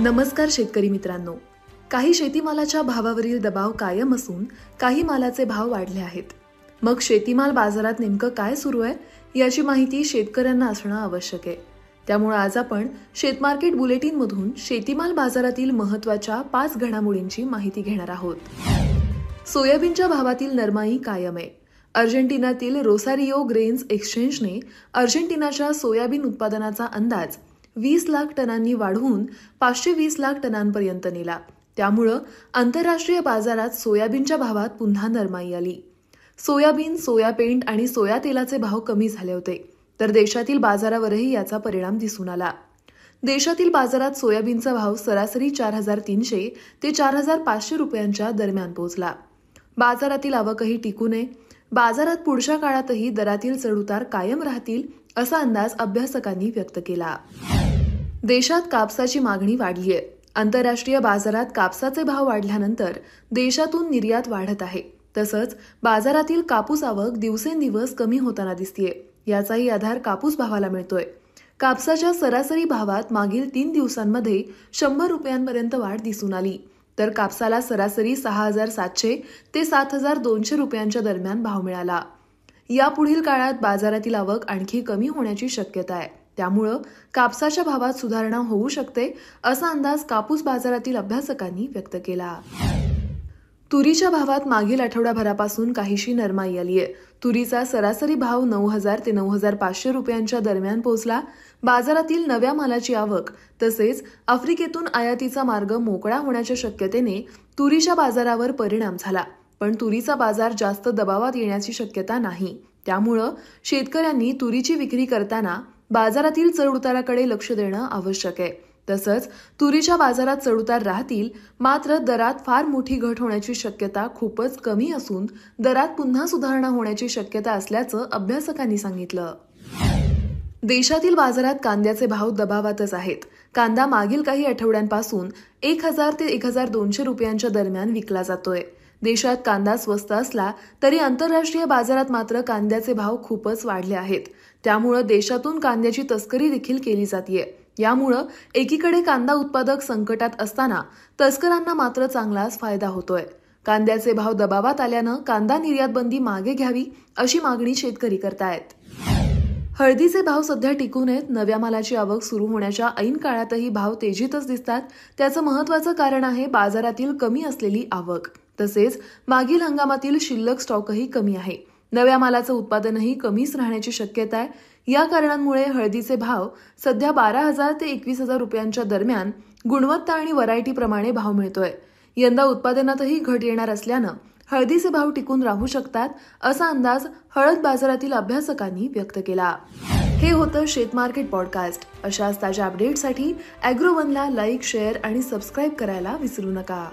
नमस्कार शेतकरी मित्रांनो. काही शेतीमालाच्या भावावरील दबाव कायम असून काही मालाचे भाव वाढले आहेत. मग शेतीमाल बाजारात नेमकं काय सुरू आहे याची माहिती शेतकऱ्यांना असणं आवश्यक आहे. त्यामुळे आज आपण शेतमार्केट बुलेटिनमधून शेतीमाल बाजारातील महत्त्वाच्या पाच घडामोडींची माहिती घेणार आहोत. सोयाबीनच्या भावातील नरमाई कायम आहे. अर्जेंटिनातील रोसारिओ ग्रेन्स एक्सचेंजने अर्जेंटिनाच्या सोयाबीन उत्पादनाचा अंदाज वीस लाख टनांनी वाढवून पाचशे वीस लाख टनांपर्यंत नेला. त्यामुळं आंतरराष्ट्रीय बाजारात सोयाबीनच्या भावात पुन्हा नरमाई आली. सोयाबीन सोया पेंट आणि सोया तेलाचे भाव कमी झाले होते तर देशातील बाजारावरही याचा परिणाम दिसून आला. देशातील बाजारात सोयाबीनचा भाव सरासरी चार हजार तीनशे ते चार हजार पाचशे रुपयांच्या दरम्यान पोहोचला. बाजारातील आवकही टिकू नये. बाजारात पुढच्या काळातही दरातील चढउतार कायम राहतील असा अंदाज अभ्यासकांनी व्यक्त केला. देशात कापसाची मागणी वाढली आहे आंतरराष्ट्रीय बाजारात कापसाचे भाव वाढल्यानंतर देशातून निर्यात वाढत आहे. तसंच बाजारातील कापूस आवक दिवसेंदिवस कमी होताना दिसतीये. याचाही आधार कापूस भावाला मिळतोय. कापसाच्या सरासरी भावात मागील तीन दिवसांमध्ये शंभर रुपयांपर्यंत वाढ दिसून आली. तर कापसाला सरासरी सहा हजार सातशे ते सात हजार दोनशे रुपयांच्या दरम्यान भाव मिळाला. यापुढील काळात बाजारातील आवक आणखी कमी होण्याची शक्यता आहे. त्यामुळं कापसाच्या भावात सुधारणा होऊ शकते असा अंदाज कापूस बाजारातील अभ्यासकांनी व्यक्त केला. तुरीच्या भावात मागील आठवड्याभरापासून काहीशी नरमाई आली आहे तुरीचा सरासरी भाव नऊ हजार ते नऊ हजार पाचशे रुपयांच्या दरम्यान पोहोचला बाजारातील नव्या मालाची आवक तसेच आफ्रिकेतून आयातीचा मार्ग मोकळा होण्याच्या शक्यतेने तुरीच्या बाजारावर परिणाम झाला. पण तुरीचा बाजार जास्त दबावात येण्याची शक्यता नाही. त्यामुळं शेतकऱ्यांनी तुरीची विक्री करताना बाजारातील चढउताराकडे लक्ष देणं आवश्यक आहे. तसंच तुरीच्या बाजारात चढउतार राहतील मात्र दरात फार मोठी घट होण्याची शक्यता खूपच कमी असून दरात पुन्हा सुधारणा होण्याची शक्यता असल्याचं अभ्यासकांनी सांगितलं. देशातील बाजारात कांद्याचे भाव दबावातच आहेत. कांदा मागील काही आठवड्यांपासून एक हजार ते एक हजार दोनशे रुपयांच्या दरम्यान विकला जातोय. देशात कांदा स्वस्त असला तरी आंतरराष्ट्रीय बाजारात मात्र कांद्याचे भाव खूपच वाढले आहेत. त्यामुळं देशातून कांद्याची तस्करी देखील केली जाते यामुळं एकीकडे कांदा उत्पादक संकटात असताना तस्करांना मात्र चांगलाच फायदा होतोय. कांद्याचे भाव दबावात आल्यानं कांदा निर्यात बंदी मागे घ्यावी अशी मागणी शेतकरी करतायत. हळदीचे भाव सध्या टिकून आहेत. नव्या मालाची आवक सुरू होण्याच्या ऐन काळातही भाव तेजीतच दिसतात. त्याचं महत्वाचं कारण आहे बाजारातील कमी असलेली आवक. तसेच मागील हंगामातील शिल्लक स्टॉकही कमी आहे. नव्या मालाचं उत्पादनही कमीच राहण्याची शक्यता आहे. या कारणांमुळे हळदीचे भाव सध्या बारा हजार ते एकवीस हजार रुपयांच्या दरम्यान गुणवत्ता आणि व्हरायटीप्रमाणे भाव मिळतोय. यंदा उत्पादनातही घट येणार असल्यानं हळदीचे भाव टिकून राहू शकतात असा अंदाज हळद बाजारातील अभ्यासकांनी व्यक्त केला. हे होतं शेतमार्केट पॉडकास्ट. अशाच ताज्या अपडेटसाठी अॅग्रोवनला लाईक शेअर आणि सबस्क्राईब करायला विसरू नका.